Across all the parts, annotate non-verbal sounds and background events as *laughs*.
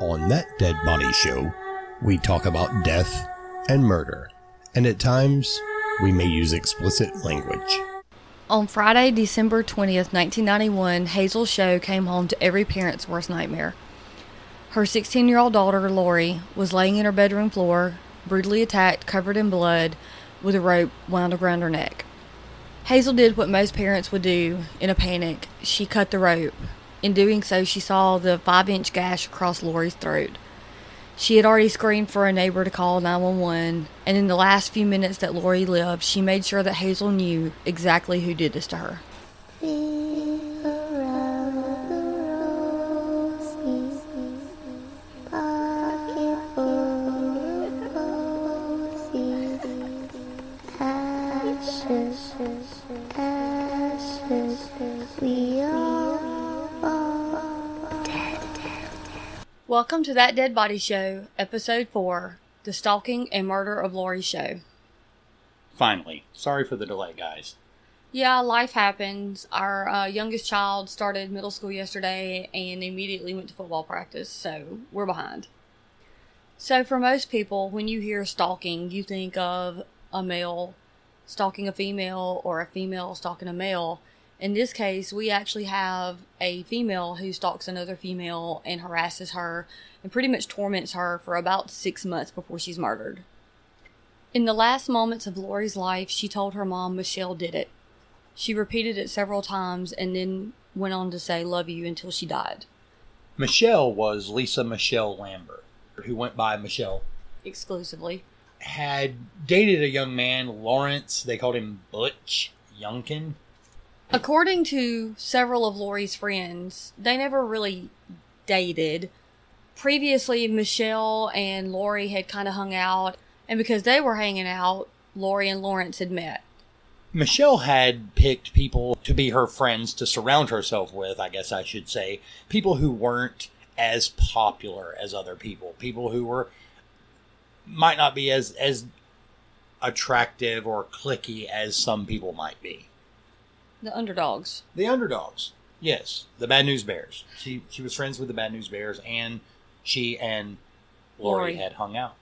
On that Dead Body Show, we talk about death and murder, and at times, we may use explicit language. On Friday, December 20th, 1991, Hazel Show came home to every parent's worst nightmare. Her 16 year old daughter, Laurie, was laying in her bedroom floor, brutally attacked, covered in blood, with a rope wound around her neck. Hazel did what most parents would do in a panic she cut the rope. In doing so, she saw the five inch gash across Laurie's throat. She had already screamed for a neighbor to call 911, and in the last few minutes that Laurie lived, she made sure that Hazel knew exactly who did this to her. Welcome to That Dead Body Show, Episode 4 The Stalking and Murder of Laurie Show. Finally. Sorry for the delay, guys. Yeah, life happens. Our uh, youngest child started middle school yesterday and immediately went to football practice, so we're behind. So, for most people, when you hear stalking, you think of a male stalking a female or a female stalking a male. In this case, we actually have a female who stalks another female and harasses her and pretty much torments her for about six months before she's murdered. In the last moments of Laurie's life, she told her mom Michelle did it. She repeated it several times and then went on to say, Love you until she died. Michelle was Lisa Michelle Lambert, who went by Michelle. Exclusively. Had dated a young man, Lawrence. They called him Butch Yunkin. According to several of Laurie's friends, they never really dated. Previously, Michelle and Laurie had kind of hung out, and because they were hanging out, Laurie and Lawrence had met. Michelle had picked people to be her friends to surround herself with, I guess I should say. People who weren't as popular as other people. People who were might not be as as attractive or clicky as some people might be. The underdogs. The underdogs. Yes, the Bad News Bears. She she was friends with the Bad News Bears, and she and Laurie, Laurie. had hung out.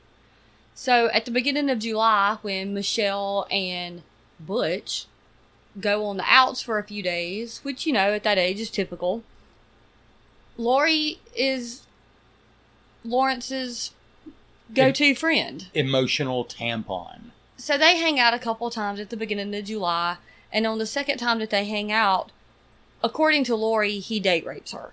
So at the beginning of July, when Michelle and Butch go on the outs for a few days, which you know at that age is typical, Laurie is Lawrence's go-to friend. Emotional tampon. So they hang out a couple times at the beginning of July, and on the second time that they hang out, according to Laurie, he date rapes her.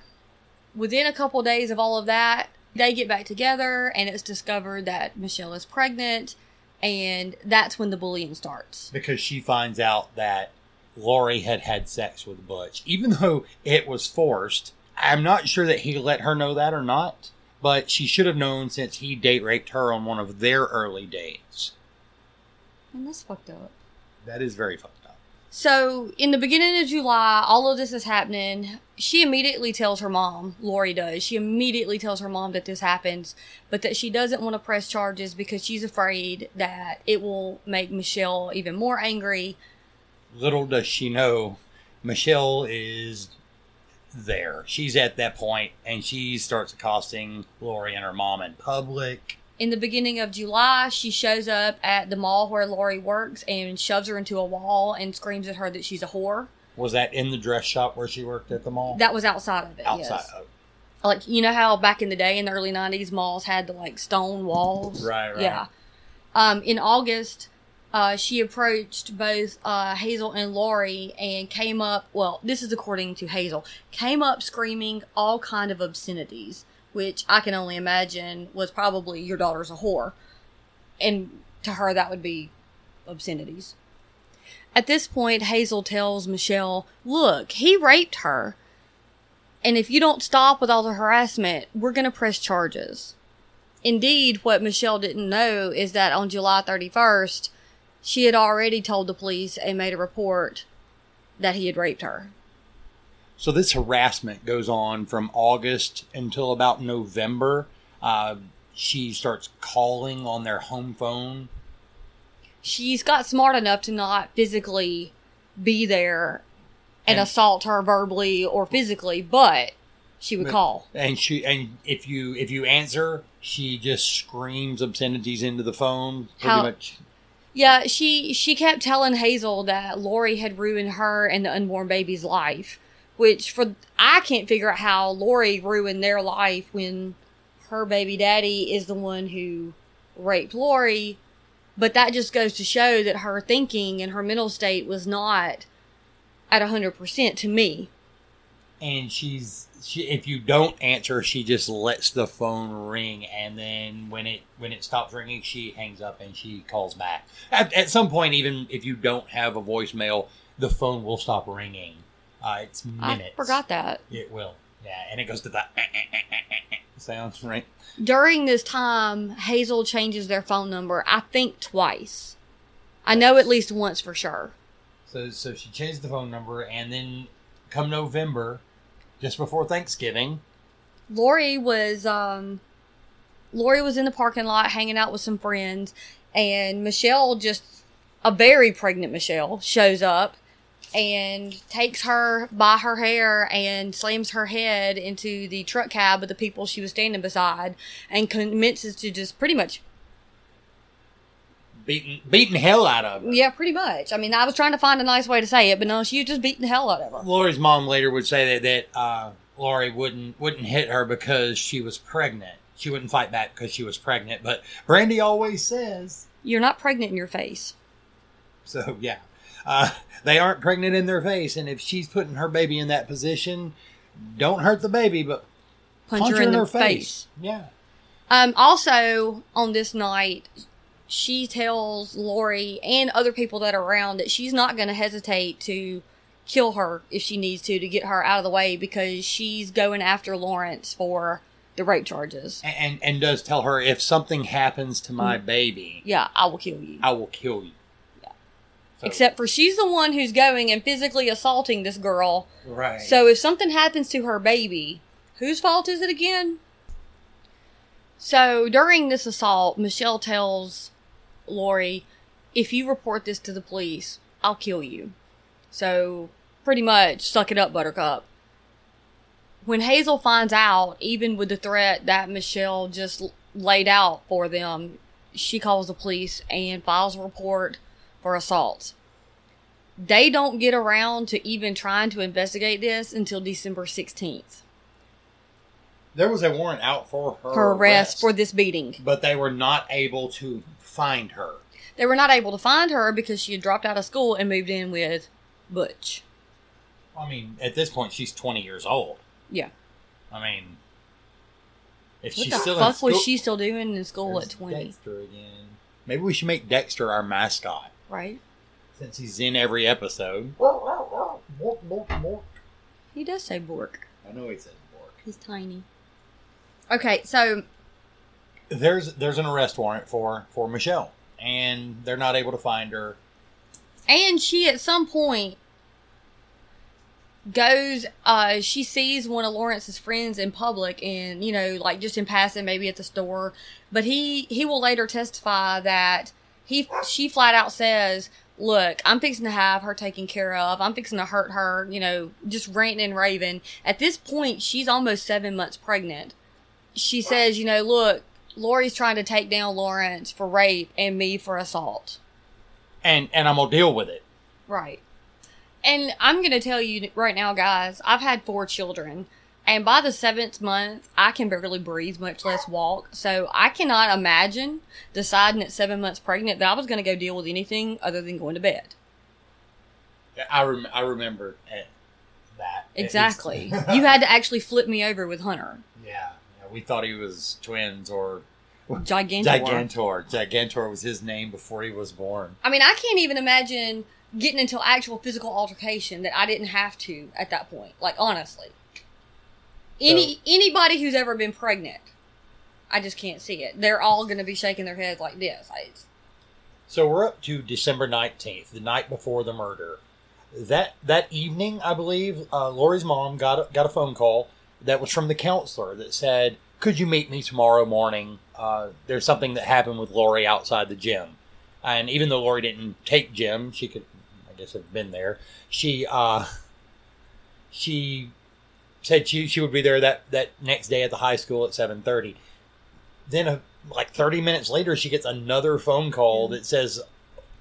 Within a couple days of all of that, they get back together, and it's discovered that Michelle is pregnant, and that's when the bullying starts. because she finds out that Laurie had had sex with Butch, even though it was forced. I'm not sure that he let her know that or not, but she should have known since he date raped her on one of their early dates. And that's fucked up. That is very fucked up. So, in the beginning of July, all of this is happening. She immediately tells her mom, Laurie does, she immediately tells her mom that this happens, but that she doesn't want to press charges because she's afraid that it will make Michelle even more angry. Little does she know, Michelle is there. She's at that point, and she starts accosting Laurie and her mom in public. In the beginning of July, she shows up at the mall where Laurie works and shoves her into a wall and screams at her that she's a whore. Was that in the dress shop where she worked at the mall? That was outside of it. Outside. yes. Oh, like you know how back in the day in the early 90s malls had the like stone walls Right, right. yeah um in august uh she approached both uh hazel and laurie and came up well this is according to hazel came up screaming all kind of obscenities which i can only imagine was probably your daughter's a whore and to her that would be obscenities at this point hazel tells michelle look he raped her and if you don't stop with all the harassment, we're going to press charges. Indeed, what Michelle didn't know is that on July 31st, she had already told the police and made a report that he had raped her. So this harassment goes on from August until about November. Uh, she starts calling on their home phone. She's got smart enough to not physically be there and, And- assault her verbally or physically, but she would But- call. and she and if you if you answer, she just screams obscenities into the phone. Pretty How- much. Yeah, she she kept telling Hazel that Laurie had ruined her and the unborn baby's life, which for I can't figure out how Laurie ruined their life when her baby daddy is the one who raped Laurie. But that just goes to show that her thinking and her mental state was not at a hundred percent to me. and she's she if you don't answer she just lets the phone ring and then when it when it stops ringing she hangs up and she calls back at, at some point even if you don't have a voicemail the phone will stop ringing uh, it's minutes I forgot that. it will yeah and it goes to that *laughs* sounds right During this time, Hazel changes their phone number, I think twice. I know at least once for sure. so so she changed the phone number and then come november just before thanksgiving Laurie was um Laurie was in the parking lot hanging out with some friends and Michelle just a very pregnant Michelle shows up and takes her by her hair and slams her head into the truck cab of the people she was standing beside and commences to just pretty much beating beating hell out of her yeah pretty much i mean i was trying to find a nice way to say it but no she was just beating the hell out of her Laurie's mom later would say that that uh, Laurie wouldn't wouldn't hit her because she was pregnant. She wouldn't fight back because she was pregnant. But Brandy always says you're not pregnant in your face so. Yeah, uh, they aren't pregnant in their face, and if she's putting her baby in that position, don't hurt the baby, but punch, her in, the face. Yeah. Um, also, on this night, she tells Laurie and other people that are around that she's not going to hesitate to kill her if she needs to to get her out of the way because she's going after Lawrence for the rape charges. And, and and does tell her if something happens to my Mm. baby, Yeah, I will kill you. I will kill you. Except for she's the one who's going and physically assaulting this girl. right. So if something happens to her baby, whose fault is it again? So during this assault, Michelle tells Laurie, if you report this to the police, I'll kill you. So pretty much suck it up, Buttercup. When Hazel finds out, even with the threat that Michelle just laid out for them, she calls the police and files a report for assault. They don't get around to even trying to investigate this until December 16th. there was a warrant out for her, Her arrest for this beating. but they were not able to find her. They were not able to find her because she had dropped out of school and moved in with Butch. I mean, at this point, she's 20 years old. Yeah. I mean, if What she's the still fuck in school, was she still doing in school at 20? Dexter again. Maybe we should make Dexter our mascot Right? since he's in every episode. He does say Bork. I know he says Bork. He's tiny. Okay, so There's there's an arrest warrant for for Michelle, and they're not able to find her. And she at some point goes uh she sees one of Lawrence's friends in public and you know like just in passing maybe at the store but he he will later testify that he she flat out says look I'm fixing to have her taken care of I'm fixing to hurt her you know just ranting and raving at this point she's almost 7 months pregnant she says you know look Laurie's trying to take down Lawrence for rape and me for assault And and I'm gonna deal with it. Right. And I'm going to tell you right now, guys, I've had four children. And by the seventh month, I can barely breathe, much less walk. So I cannot imagine deciding at seven months pregnant that I was going to go deal with anything other than going to bed. I rem- I remember at that Exactly. *laughs* you had to actually flip me over with Hunter. yeah, yeah. We thought he was twins or Gigantor. Gigantor. Gigantor was his name before he was born. I mean, I can't even imagine getting into actual physical altercation that I didn't have to at that point. Like, honestly. Any anybody who's ever been pregnant, I just can't see it. They're all going to be shaking their heads like this. It's- So we're up to December nineteenth, the night before the murder. That that evening, I believe, uh, Laurie's mom got a, got a phone call that was from the counselor that said, "Could you meet me tomorrow morning? Uh, there's something that happened with Laurie outside the gym." And even though Laurie didn't take gym, she could, I guess, have been there. She uh, *laughs* she said she she would be there that that next day at the high school at seven thirty. Then, uh, like thirty minutes later, she gets another phone call that says,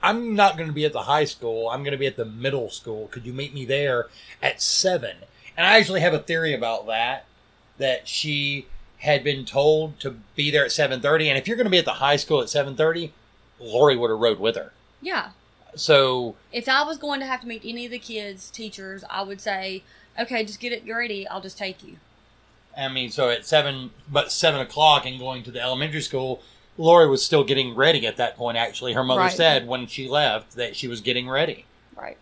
"I'm not going to be at the high school. I'm going to be at the middle school. Could you meet me there at 7? And I actually have a theory about that. That she had been told to be there at seven thirty, and if you're going to be at the high school at seven thirty, Laurie would have rode with her. Yeah. So If I was going to have to meet any of the kids, teachers, I would say, okay, just get it ready. I'll just take you. I mean, so at seven, but seven o'clock and going to the elementary school, Laurie was still getting ready at that point. Actually, her mother Right. said when she left that she was getting ready. Right.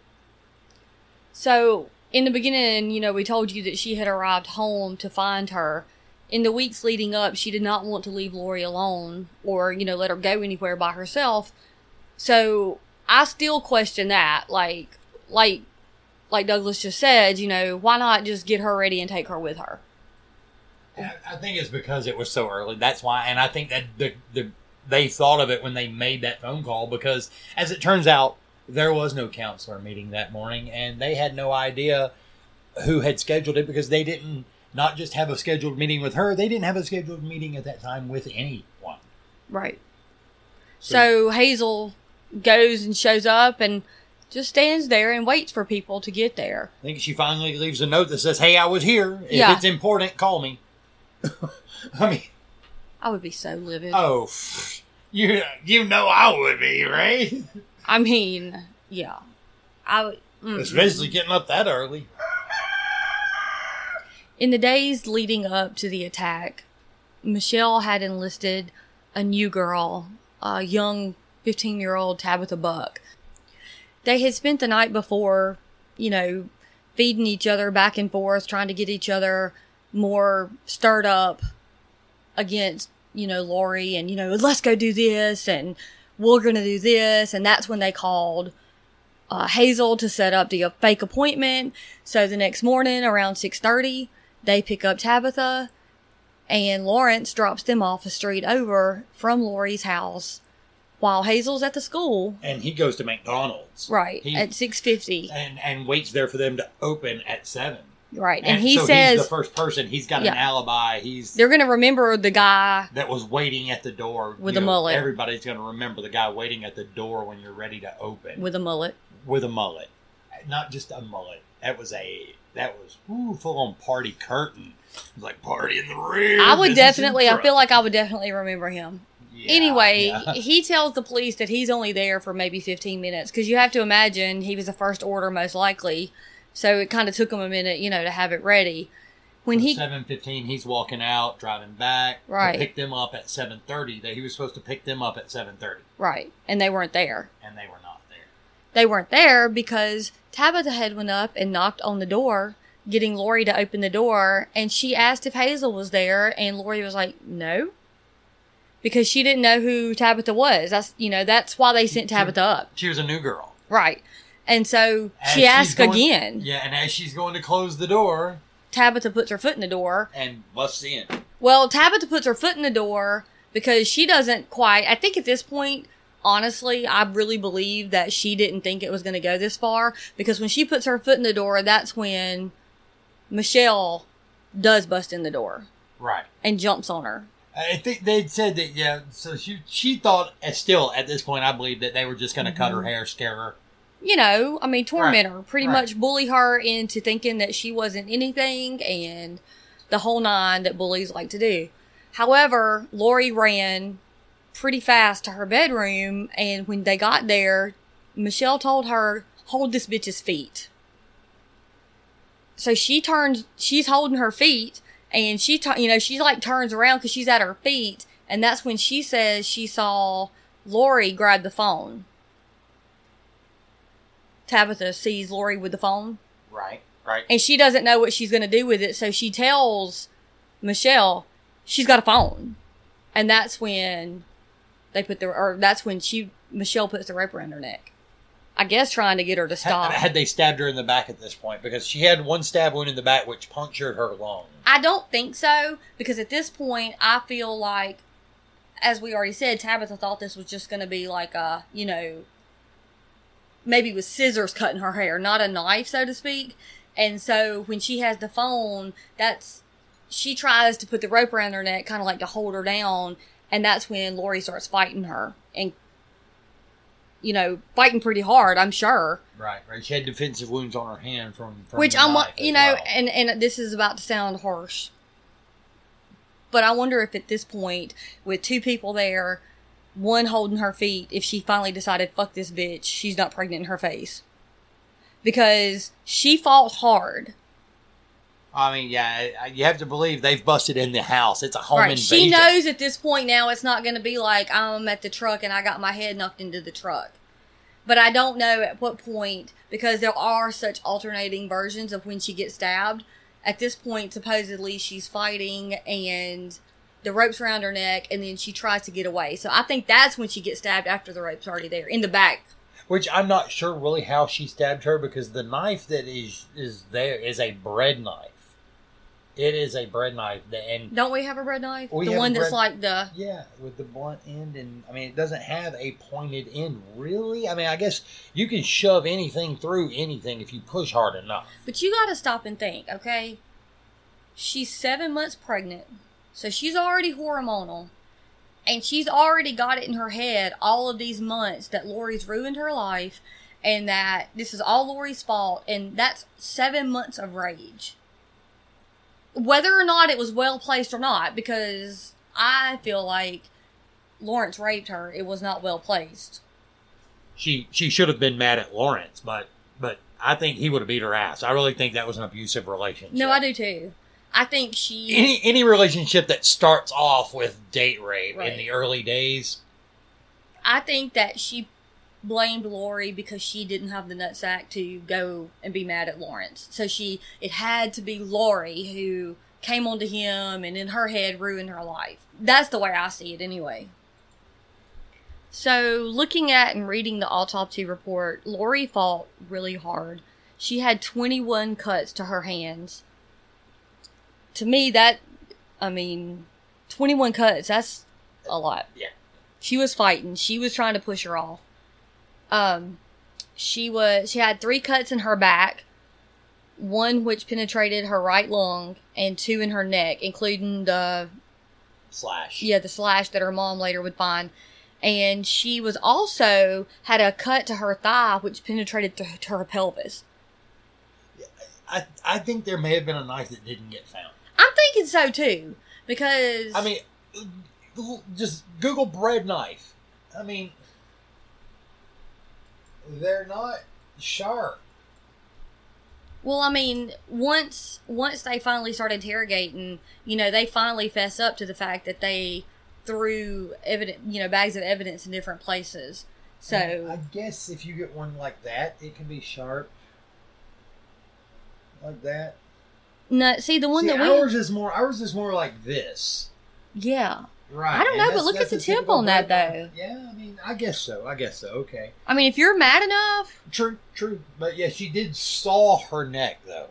So, in the beginning, you know, we told you that she had arrived home to find her. In the weeks leading up, she did not want to leave Laurie alone or, you know, let her go anywhere by herself. So, I still question that. Like, like, like Douglas just said, you know, why not just get her ready and take her with her? I think it's because it was so early. That's why, and I think that the the they thought of it when they made that phone call because, as it turns out, there was no counselor meeting that morning, and they had no idea who had scheduled it because they didn't not just have a scheduled meeting with her, they didn't have a scheduled meeting at that time with anyone. Right. So Hazel goes and shows up and just stands there and waits for people to get there. I think she finally leaves a note that says, "Hey, I was here. If Yeah. it's important, call me." *laughs* I mean, I would be so livid. oh, *laughs* you you know I would be right, I mean, yeah. I would. mm. especially getting up that early. In the days leading up to the attack, Michelle had enlisted a new girl, a young 15 year old Tabitha Buck. They had spent the night before, you know, feeding each other back and forth, trying to get each other more stirred up against, you know, Laurie and, you know, let's go do this and we're going to do this. And that's when they called uh, Hazel to set up the fake appointment. So the next morning around 6:30, they pick up Tabitha and Lawrence drops them off a street over from Laurie's house while Hazel's at the school. And he goes to McDonald's, Right. He- at 6:50. and and waits there for them to open at seven. Right. And, he so says he's the first person. He's got an alibi. He's they're going to remember the guy that was waiting at the door With You a mullet. Everybody's going to remember the guy waiting at the door when you're ready to open with a mullet. with a mullet, not just a mullet. That was a that was ooh, full on party curtain. Like party in the rear. I would definitely I feel like I would definitely remember him. Yeah, anyway, yeah. he tells the police that he's only there for maybe 15 minutes because you have to imagine he was the first order most likely. So it kind of took him a minute, you know, to have it ready. When he seven fifteen, he's walking out, driving back Right. to pick them up at seven thirty. That he was supposed to pick them up at seven thirty, right, and they weren't there. and they were not there. They weren't there because Tabitha had went up and knocked on the door, getting Laurie to open the door, and she asked if Hazel was there, and Laurie was like, "No," because she didn't know who Tabitha was. That's you know that's why they sent Tabitha up, She was a new girl. right? And so As she asked going- again. Yeah, and as she's going to close the door Tabitha puts her foot in the door. and busts in. Well, Tabitha puts her foot in the door because she doesn't quite. I think at this point, honestly, I really believe that she didn't think it was going to go this far because when she puts her foot in the door, that's when Michelle does bust in the door Right. and jumps on her. I think they'd said that, yeah. So she she thought, still at this point, I believe that they were just going to cut Mm-hmm. her hair, scare her. You know, I mean, torment her, pretty Right. much bully her into thinking that she wasn't anything and the whole nine that bullies like to do. However, Laurie ran pretty fast to her bedroom, and when they got there, Michelle told her, Hold this bitch's feet. So she turns, she's holding her feet, and she, you know, she like turns around because she's at her feet, and that's when she says she saw Laurie grab the phone. Tabitha sees Laurie with the phone Right. Right. and she doesn't know what she's going to do with it. So she tells Michelle she's got a phone. And that's when they put the, or that's when she, Michelle puts the rope around her neck. I guess trying to get her to stop. Had, had they stabbed her in the back at this point? Because she had one stab wound in the back, which punctured her lung. I don't think so because at this point I feel like, as we already said, Tabitha thought this was just going to be like a, you know, maybe with scissors cutting her hair, not a knife, so to speak. And so when she has the phone, that's she tries to put the rope around her neck, kind of like to hold her down, and that's when Laurie starts fighting her and you know fighting pretty hard. I'm sure. Right, right. She had defensive wounds on her hand from, from Which I'm, you know, well. and and this is about to sound harsh, but I wonder if at this point, with two people there, one holding her feet, if she finally decided, "Fuck this bitch," she's not pregnant in her face, because she fought hard. I mean, yeah, you have to believe they've busted in the house. It's a home right? invasion. She knows at this point now it's not going to be like I'm at the truck and I got my head knocked into the truck. But I don't know at what point because there are such alternating versions of when she gets stabbed. At this point, supposedly she's fighting and the rope's around her neck, and then she tries to get away. So I think that's when she gets stabbed after the rope's already there in the back. Which I'm not sure really how she stabbed her because the knife that is is there is a bread knife. It is a bread knife, that, and Don't we have a bread knife? We the have a one that's like the yeah, with the blunt end, and I mean, it doesn't have a pointed end, really. I mean, I guess you can shove anything through anything if you push hard enough. But you got to stop and think, okay? She's seven months pregnant, so she's already hormonal, and she's already got it in her head all of these months that Laurie's ruined her life, and that this is all Laurie's fault, and that's seven months of rage. Whether or not it was well placed or not, because I feel like Lawrence raped her, it was not well placed. She she should have been mad at Lawrence, but but I think he would have beat her ass. I really think that was an abusive relationship. No, I do too. I think she. Any any relationship that starts off with date rape Right. in the early days, I think that she blamed Laurie because she didn't have the nutsack to go and be mad at Lawrence. So she, it had to be Laurie who came onto him and in her head ruined her life. That's the way I see it anyway. So looking at and reading the autopsy report, Laurie fought really hard. She had 21 cuts to her hands. To me, that, I mean, 21 cuts, that's a lot. Yeah. She was fighting. She was trying to push her off. Um, she was, she had three cuts in her back, one which penetrated her right lung, and two in her neck, including the slash. yeah, the slash that her mom later would find. And she was also had a cut to her thigh, which penetrated to, to her pelvis. I I think there may have been a knife that didn't get found. I'm thinking so too, because I mean, just Google bread knife. I mean, they're not sharp. well, I mean, once once they finally start interrogating, you know, they finally fess up to the fact that they threw evidence, you know, bags of evidence in different places. So I guess if you get one like that, it can be sharp. Like that. no, see the one See, that we, ours is more. Ours is more like this. yeah. Right. I don't know, but look at that's the tip on that, though. Yeah, I mean, I guess so. I guess so. Okay. I mean, if you're mad enough, True, true. But yeah, she did saw her neck though.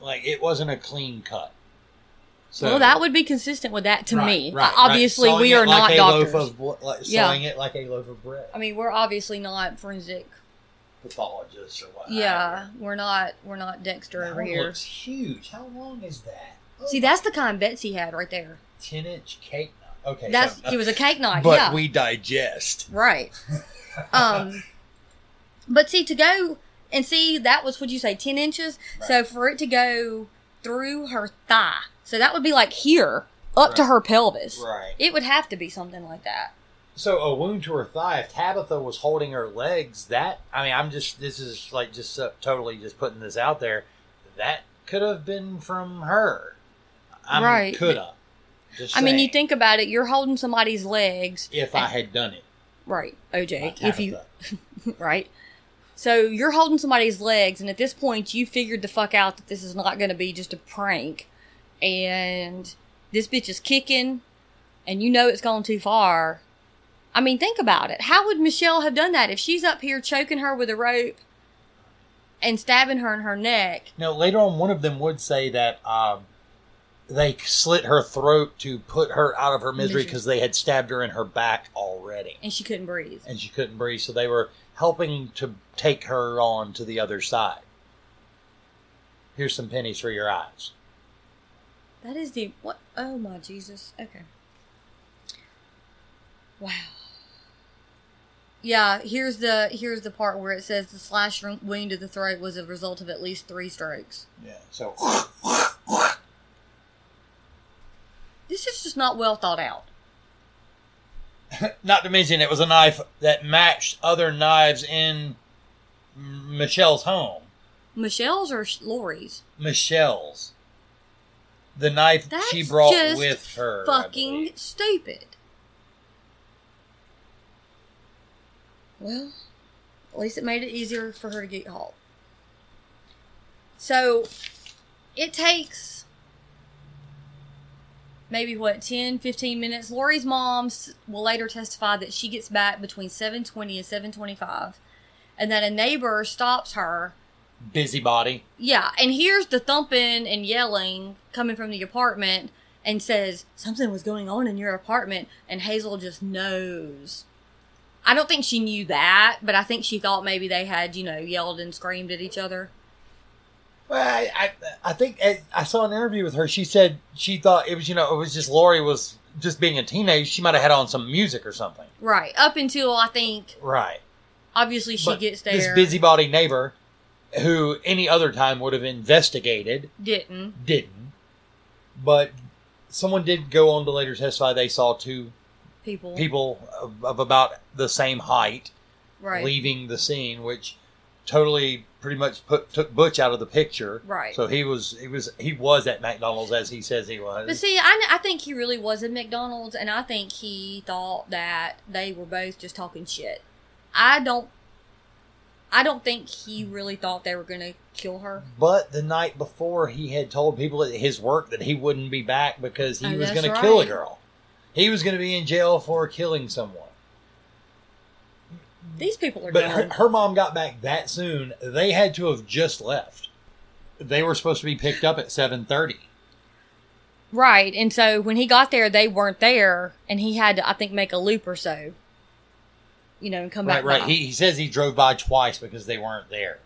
Like it wasn't a clean cut. So well, that would be consistent with that to Right, me. right, uh, obviously, right. we are like not doctors. Loaf of, like, Yeah. Sawing it like a loaf of bread. I mean, we're obviously not forensic. Pathologists or what? Yeah, we're not. We're not Dexter That over here. looks huge. How long is that? Oh, See, that's the kind Betsy had right there. ten inch cake. Okay, That's it was a cake knife. but yeah, we digest. right. *laughs* Um, but see, to go and see that was what you say, ten inches. So for it to go through her thigh, so that would be like here up to her pelvis. Right. It would have to be something like that. So a wound to her thigh. If Tabitha was holding her legs, that I mean, I'm just this is like just uh, totally just putting this out there. That could have been from her. I mean, Right. Could have. Just I mean, you think about it. You're holding somebody's legs, if I had done it, right, OJ? If you *laughs* right? So you're holding somebody's legs, and at this point, you figured the fuck out that this is not going to be just a prank, and this bitch is kicking, and you know it's gone too far. I mean, think about it. How would Michelle have done that if she's up here choking her with a rope and stabbing her in her neck? Now later on, one of them would say that um, they slit her throat to put her out of her misery because they had stabbed her in her back already, And she couldn't breathe. and she couldn't breathe. So they were helping to take her on to the other side. Here's some pennies for your eyes. That is the what? Oh my Jesus! Okay. Wow. Yeah, here's the here's the part where it says the slash wound to the throat was a result of at least three strokes. Yeah. So This is just not well thought out. *laughs* not to mention it was a knife that matched other knives in Michelle's home. Michelle's or Laurie's? Michelle's. The knife That's she brought with her. Fucking stupid. Well, at least it made it easier for her to get caught. So, it takes maybe what 10 15 minutes laurie's mom will later testify that she gets back between 7.20 and 7.25 and that a neighbor stops her busybody. yeah, and here's the thumping and yelling coming from the apartment and says, Something was going on in your apartment, and Hazel just knows. I don't think she knew that, but I think she thought maybe they had, you know, yelled and screamed at each other. Well, I, I, I think I- saw an interview with her. She said she thought it was, you know, it was just Laurie was just being a teenage. She might have had on some music or something. Right. Up until I think, Right. obviously, she But gets there. This busybody neighbor, who any other time would have investigated, Didn't. didn't. But someone did go on to later testify they saw two People. people of, of about the same height Right. leaving the scene, which totally pretty much put took Butch out of the picture. Right. So he was he was he was at McDonald's as he says he was. But see, I, I think he really was at McDonald's, and I think he thought that they were both just talking shit. I don't. I don't think he really thought they were going to kill her. But the night before, he had told people at his work that he wouldn't be back because he Oh, was going to kill a girl. He was going to be in jail for killing someone. These people are But her, her mom got back that soon. They had to have just left. They were supposed to be picked up at seven thirty. right, and so when he got there, they weren't there, and he had to, I think, make a loop or so. You know, and come Right, back. right. by. He, he says he drove by twice because they weren't there.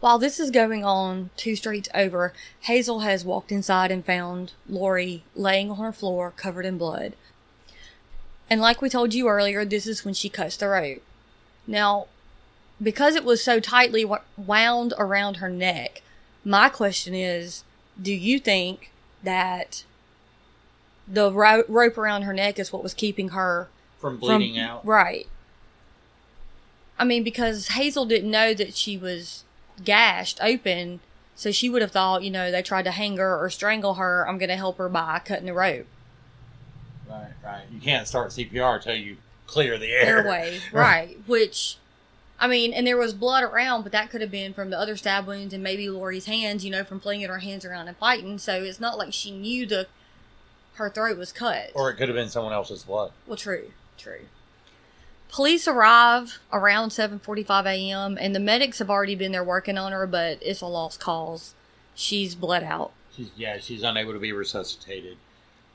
While this is going on, two streets over, Hazel has walked inside and found Laurie laying on her floor covered in blood. And like we told you earlier, this is when she cuts the rope. Now, because it was so tightly wound around her neck, my question is do you think that the ro- rope around her neck is what was keeping her From from- bleeding out. Right. I mean, because Hazel didn't know that she was gashed open, so she would have thought, you know, they tried to hang her or strangle her. I'm going to help her by cutting the rope. Right, right. You can't start CPR until you clear the air. Airway, *laughs* right? Which, I mean, and there was blood around, but that could have been from the other stab wounds and maybe Laurie's hands, you know, from flinging her hands around and fighting. So it's not like she knew the her throat was cut. Or it could have been someone else's blood. Well, true, true. Police arrive around 7:45 a.m. and the medics have already been there working on her, but it's a lost cause. She's bled out. She's yeah, she's unable to be resuscitated.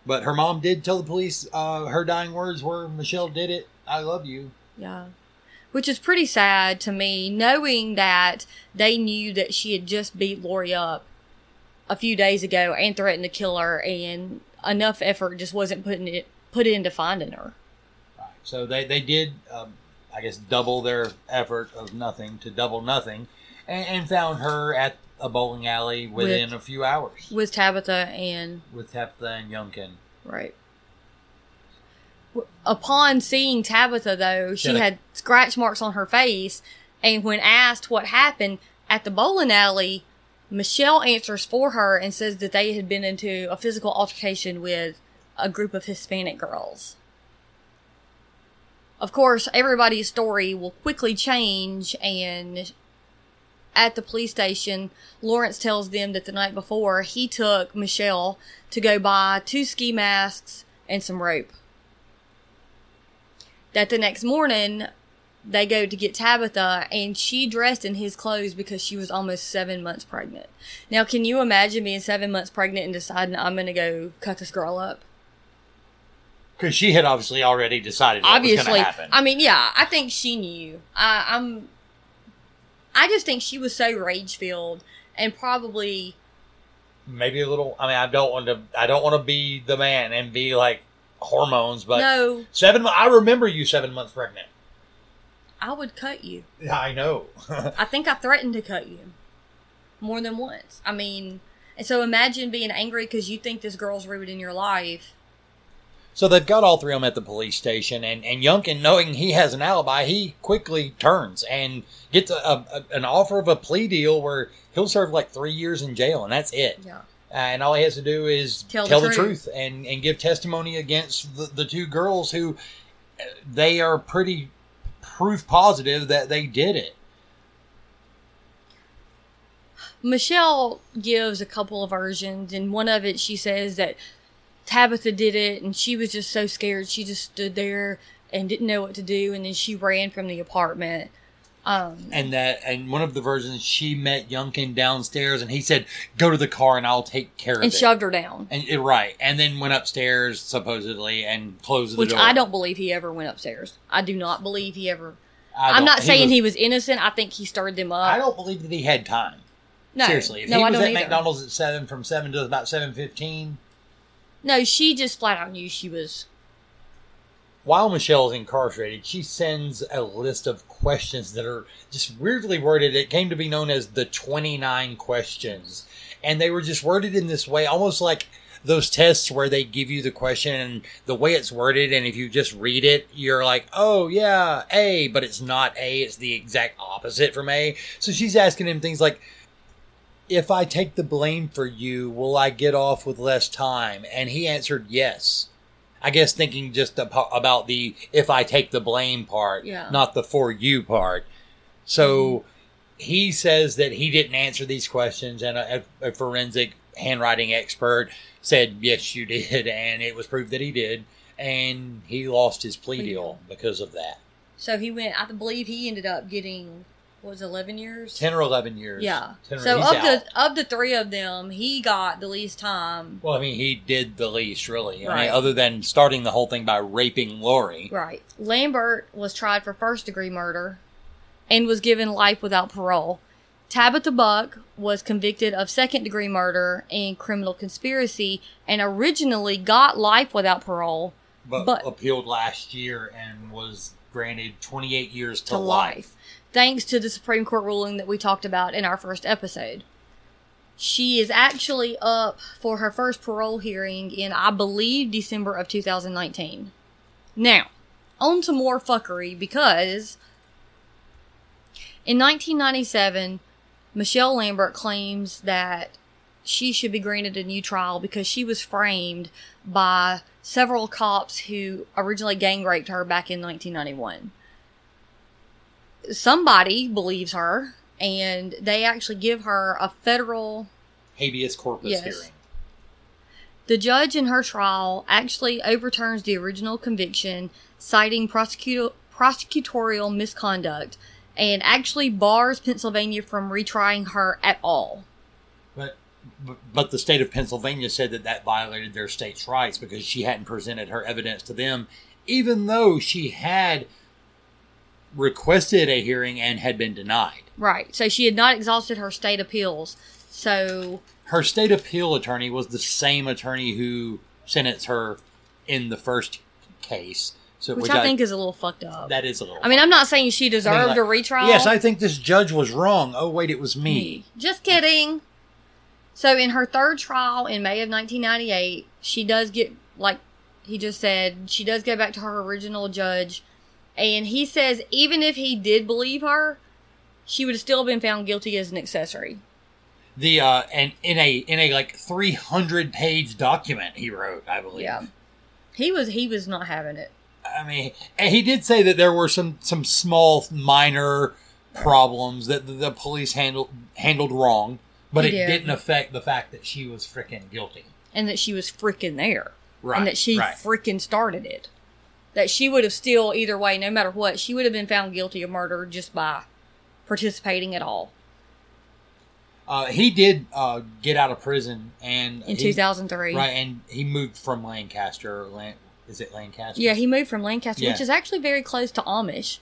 But her mom did tell the police uh, her dying words were Michelle did it. I love you. Yeah. Which is pretty sad to me, knowing that they knew that she had just beat Laurie up a few days ago and threatened to kill her, and enough effort just wasn't putting it put into finding her. Right. So they they did um, I guess double their effort of nothing to double nothing, and, and found her at a bowling alley within With- a few hours With Tabitha and with Tabitha and Yunkin. Right. Upon seeing Tabitha, though, she had scratch marks on her face, and when asked what happened at the bowling alley, Michelle answers for her and says that they had been into a physical altercation with a group of Hispanic girls. Of course, everybody's story will quickly change, and at the police station, Lawrence tells them that the night before he took Michelle to go buy two ski masks and some rope. That the next morning they go to get Tabitha and she dressed in his clothes because she was almost seven months pregnant. Now, can you imagine being seven months pregnant and deciding I'm going to go cut this girl up? Because she had obviously already decided what was going Obviously, to happen. I mean, yeah, I think she knew. I, I'm. I just think she was so rage filled and probably Maybe a little. I mean, I don't want to. I don't want to be the man and be like hormones, but no. seven. I remember you seven months pregnant. I would cut you. Yeah, I know. *laughs* I think I threatened to cut you more than once. I mean, and so imagine being angry because you think this girl's ruining your life. So they've got all three of them at the police station, and, and Yunkin, knowing he has an alibi, he quickly turns and gets a, a, an offer of a plea deal where he'll serve like three years in jail, and that's it. Yeah. And all he has to do is Tell tell, the the, truth. truth, and, and give testimony against the, the two girls who uh, they are pretty proof positive that they did it. Michelle gives a couple of versions, and one of it she says that Tabitha did it, and she was just so scared. She just stood there and didn't know what to do, and then she ran from the apartment. Um, And that, and one of the versions, she met Yunkin downstairs, and he said, "Go to the car, and I'll take care of and it." And shoved her down, And it, right, and then went upstairs supposedly and closed the which door. Which I don't believe he ever went upstairs. I do not believe he ever. I'm not saying was- he was innocent. I think he stirred them up. I don't believe that he had time. no, Seriously, if no, he was at either. McDonald's at seven from seven to about seven fifteen, No, she just flat out knew she was. while Michelle is incarcerated, she sends a list of questions that are just weirdly worded. It came to be known as the twenty nine questions, and they were just worded in this way, almost like those tests where they give you the question and the way it's worded, and if you just read it, you're like, oh yeah, A, but it's not A, it's the exact opposite from A. So she's asking him things like, if I take the blame for you, will I get off with less time? And he answered yes. I guess thinking just about the if I take the blame part, Yeah. not the for you part. So mm-hmm. he says that he didn't answer these questions, and a, a forensic handwriting expert said, Yes, you did. *laughs* And it was proved that he did. And he lost his plea deal because of that. So he went. I believe he ended up getting was eleven years. 10 or 11 years. Yeah. 10 or, So of out. the of the three of them, he got the least time. Well, I mean, he did the least, really. I Right. mean, other than starting the whole thing by raping Laurie. Right. Lambert was tried for first degree murder and was given life without parole. Tabitha Buck was convicted of second degree murder and criminal conspiracy and originally got life without parole but, But- appealed last year and was granted 28 years to, to life. life, thanks to the Supreme Court ruling that we talked about in our first episode. She is actually up for her first parole hearing in, I believe, December of 2019. Now, on to more fuckery because in 1997, Michelle Lambert claims that she should be granted a new trial because she was framed by several cops who originally gang raped her back in 1991 somebody believes her and they actually give her a federal Habeas corpus Yes. hearing. the judge in her trial actually overturns the original conviction citing prosecutor, prosecutorial misconduct and actually bars Pennsylvania from retrying her at all. But, the state of Pennsylvania said that that violated their state's rights because she hadn't presented her evidence to them, even though she had requested a hearing and had been denied. Right. So she had not exhausted her state appeals. So Her state appeal attorney was the same attorney who sentenced her in the first case. So which, I, think is a little fucked up. that is a little. I mean, I'm not saying she deserved like, a retrial. Yes, I think this judge was wrong. Oh wait, it was me. Just kidding. So in her third trial in May of 1998, she does get like he just said, she does go back to her original judge and he says even if he did believe her, she would have still been found guilty as an accessory. The uh, and in a in a like three hundred page document he wrote, I believe. Yeah. He was he was not having it. I mean, and he did say that there were some some small minor problems that the police handled handled wrong, but it did. didn't affect the fact that she was freaking guilty. And that she was freaking there. Right. and that she right. freaking started it. That she would have still, either way, no matter what, she would have been found guilty of murder just by participating at all uh, he did uh, get out of prison and in he- 2003. Right, and he moved from Lancaster. Lan- Is it Lancaster? Yeah, he moved from Lancaster, Yeah. which is actually very close to Amish,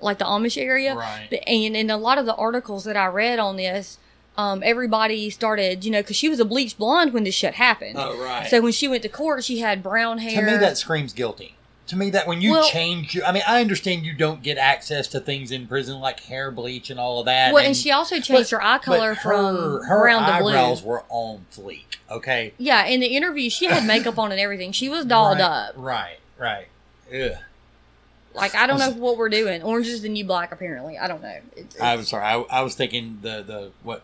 like the Amish area. Right. But- And in a lot of the articles that I read on this, um, everybody started, you know, because she was a bleached blonde when this shit happened. Oh, right. So when she went to court, she had brown hair. to me, that screams guilty. To me, that when you Well- change, your, I mean, I understand you don't get access to things in prison like hair bleach and all of that. well, and she also changed her eye color her, from her brown to blue. eyebrows were on fleek. Okay, Yeah, in the interview, she had makeup *laughs* on and everything. She was dolled right, up. Right, right. Ugh. Like I don't know what we're doing. Orange is the new black. Apparently, I don't know. I'm sorry. I, I was thinking the the what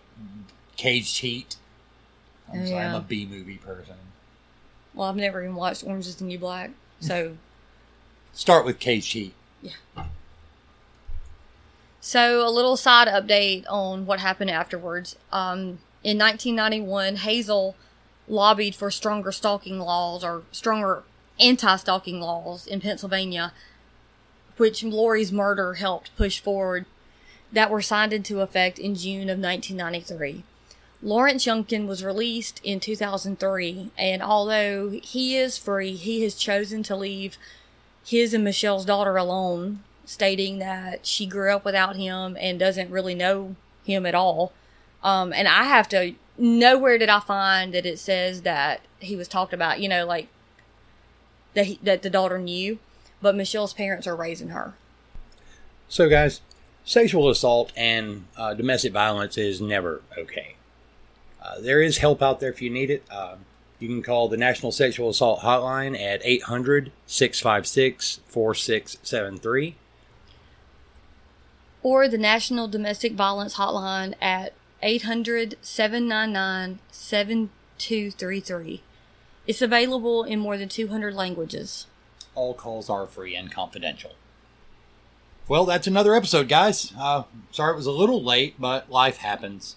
Cage Heat. I'm Oh, sorry. I'm a B movie person. well, I've never even watched Orange is the New Black, so Start with Cage Heat. Yeah. So, a little side update on what happened afterwards. Um, in 1991, Hazel lobbied for stronger stalking laws or stronger anti stalking laws in Pennsylvania, which Laurie's murder helped push forward, that were signed into effect in June of 1993. Lawrence Yunkin was released in 2003, and although he is free, he has chosen to leave his and Michelle's daughter alone, stating that she grew up without him and doesn't really know him at all. Um, and I have to nowhere did I find that it says that he was talked about, you know, like that he, that the daughter knew, but Michelle's parents are raising her. So, guys, sexual assault and uh, domestic violence is never okay. Uh, there is help out there if you need it. Uh, you can call the National Sexual Assault Hotline at 800 656 4673. Or the National Domestic Violence Hotline at 800 799 7233. It's available in more than 200 languages. All calls are free and confidential. Well, that's another episode, guys. Uh, sorry it was a little late, but life happens.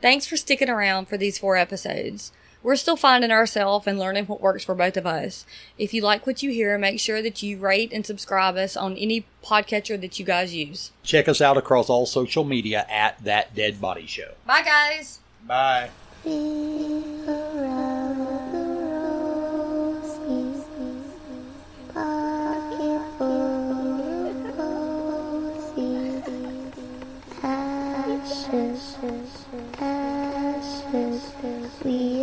Thanks for sticking around for these four episodes. We're still finding ourselves and learning what works for both of us. If you like what you hear, make sure that you rate and subscribe us on any podcatcher that you guys use. Check us out across all social media at That Dead Body Show. Bye, guys. Bye. Are.